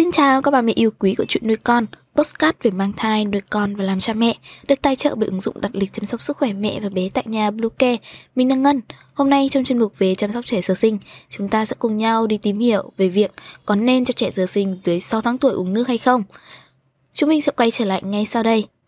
Xin chào các bà mẹ yêu quý của chuyện nuôi con, postcard về mang thai, nuôi con và làm cha mẹ, được tài trợ bởi ứng dụng đặt lịch chăm sóc sức khỏe mẹ và bé tại nhà Bluecare. Mình là Ngân. Hôm nay trong chuyên mục về chăm sóc trẻ sơ sinh, chúng ta sẽ cùng nhau đi tìm hiểu về việc có nên cho trẻ sơ sinh dưới 6 tháng tuổi uống nước hay không. Chúng mình sẽ quay trở lại ngay sau đây.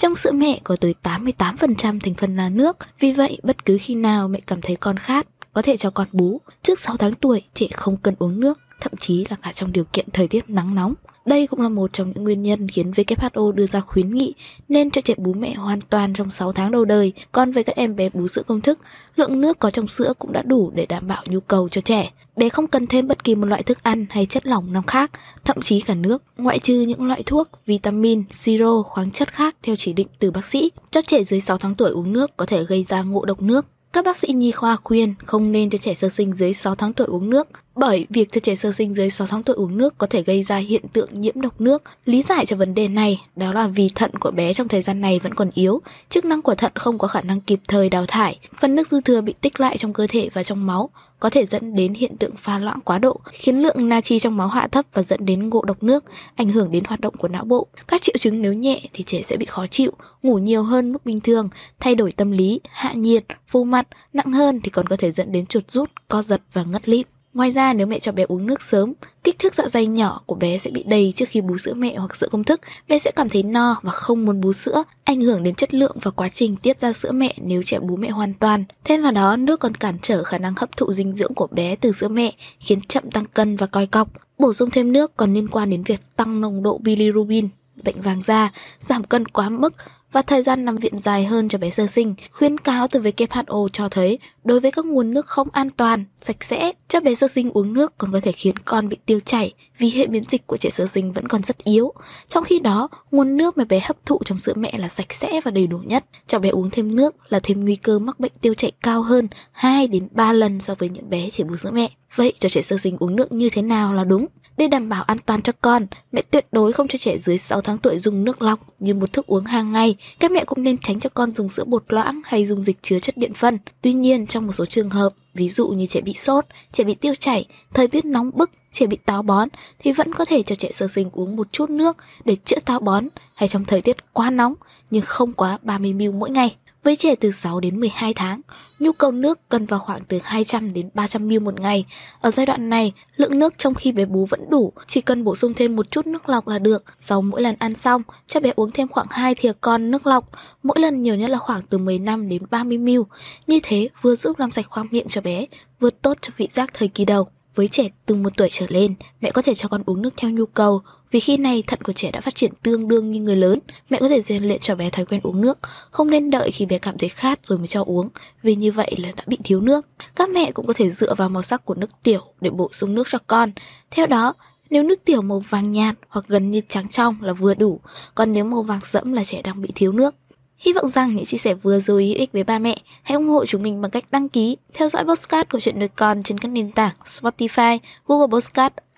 Trong sữa mẹ có tới 88% thành phần là nước, vì vậy bất cứ khi nào mẹ cảm thấy con khát, có thể cho con bú. Trước 6 tháng tuổi, trẻ không cần uống nước, thậm chí là cả trong điều kiện thời tiết nắng nóng. Đây cũng là một trong những nguyên nhân khiến WHO đưa ra khuyến nghị nên cho trẻ bú mẹ hoàn toàn trong 6 tháng đầu đời. Còn với các em bé bú sữa công thức, lượng nước có trong sữa cũng đã đủ để đảm bảo nhu cầu cho trẻ. Bé không cần thêm bất kỳ một loại thức ăn hay chất lỏng nào khác, thậm chí cả nước, ngoại trừ những loại thuốc, vitamin, siro, khoáng chất khác theo chỉ định từ bác sĩ. Cho trẻ dưới 6 tháng tuổi uống nước có thể gây ra ngộ độc nước. Các bác sĩ nhi khoa khuyên không nên cho trẻ sơ sinh dưới 6 tháng tuổi uống nước bởi việc cho trẻ sơ sinh dưới 6 tháng tuổi uống nước có thể gây ra hiện tượng nhiễm độc nước. Lý giải cho vấn đề này đó là vì thận của bé trong thời gian này vẫn còn yếu, chức năng của thận không có khả năng kịp thời đào thải, phần nước dư thừa bị tích lại trong cơ thể và trong máu, có thể dẫn đến hiện tượng pha loãng quá độ, khiến lượng natri trong máu hạ thấp và dẫn đến ngộ độc nước, ảnh hưởng đến hoạt động của não bộ. Các triệu chứng nếu nhẹ thì trẻ sẽ bị khó chịu, ngủ nhiều hơn mức bình thường, thay đổi tâm lý, hạ nhiệt, phù mặt, nặng hơn thì còn có thể dẫn đến chuột rút, co giật và ngất lịm. Ngoài ra nếu mẹ cho bé uống nước sớm, kích thước dạ dày nhỏ của bé sẽ bị đầy trước khi bú sữa mẹ hoặc sữa công thức. Bé sẽ cảm thấy no và không muốn bú sữa, ảnh hưởng đến chất lượng và quá trình tiết ra sữa mẹ nếu trẻ bú mẹ hoàn toàn. Thêm vào đó, nước còn cản trở khả năng hấp thụ dinh dưỡng của bé từ sữa mẹ, khiến chậm tăng cân và coi cọc. Bổ sung thêm nước còn liên quan đến việc tăng nồng độ bilirubin, bệnh vàng da, giảm cân quá mức và thời gian nằm viện dài hơn cho bé sơ sinh. Khuyến cáo từ WHO cho thấy đối với các nguồn nước không an toàn, sạch sẽ, cho bé sơ sinh uống nước còn có thể khiến con bị tiêu chảy vì hệ miễn dịch của trẻ sơ sinh vẫn còn rất yếu. Trong khi đó, nguồn nước mà bé hấp thụ trong sữa mẹ là sạch sẽ và đầy đủ nhất. Cho bé uống thêm nước là thêm nguy cơ mắc bệnh tiêu chảy cao hơn 2 đến 3 lần so với những bé chỉ bú sữa mẹ. Vậy cho trẻ sơ sinh uống nước như thế nào là đúng? Để đảm bảo an toàn cho con, mẹ tuyệt đối không cho trẻ dưới 6 tháng tuổi dùng nước lọc như một thức uống hàng ngày. Các mẹ cũng nên tránh cho con dùng sữa bột loãng hay dùng dịch chứa chất điện phân. Tuy nhiên, trong một số trường hợp, ví dụ như trẻ bị sốt, trẻ bị tiêu chảy, thời tiết nóng bức, trẻ bị táo bón thì vẫn có thể cho trẻ sơ sinh uống một chút nước để chữa táo bón hay trong thời tiết quá nóng nhưng không quá 30ml mỗi ngày. Với trẻ từ 6 đến 12 tháng, nhu cầu nước cần vào khoảng từ 200 đến 300 ml một ngày. Ở giai đoạn này, lượng nước trong khi bé bú vẫn đủ, chỉ cần bổ sung thêm một chút nước lọc là được. Sau mỗi lần ăn xong, cho bé uống thêm khoảng 2 thìa con nước lọc, mỗi lần nhiều nhất là khoảng từ 15 đến 30 ml. Như thế vừa giúp làm sạch khoang miệng cho bé, vừa tốt cho vị giác thời kỳ đầu. Với trẻ từ một tuổi trở lên, mẹ có thể cho con uống nước theo nhu cầu, vì khi này thận của trẻ đã phát triển tương đương như người lớn, mẹ có thể rèn luyện cho bé thói quen uống nước, không nên đợi khi bé cảm thấy khát rồi mới cho uống, vì như vậy là đã bị thiếu nước. Các mẹ cũng có thể dựa vào màu sắc của nước tiểu để bổ sung nước cho con. Theo đó, nếu nước tiểu màu vàng nhạt hoặc gần như trắng trong là vừa đủ, còn nếu màu vàng sẫm là trẻ đang bị thiếu nước. Hy vọng rằng những chia sẻ vừa rồi hữu ích với ba mẹ. Hãy ủng hộ chúng mình bằng cách đăng ký, theo dõi podcast của chuyện nuôi con trên các nền tảng Spotify, Google Podcast,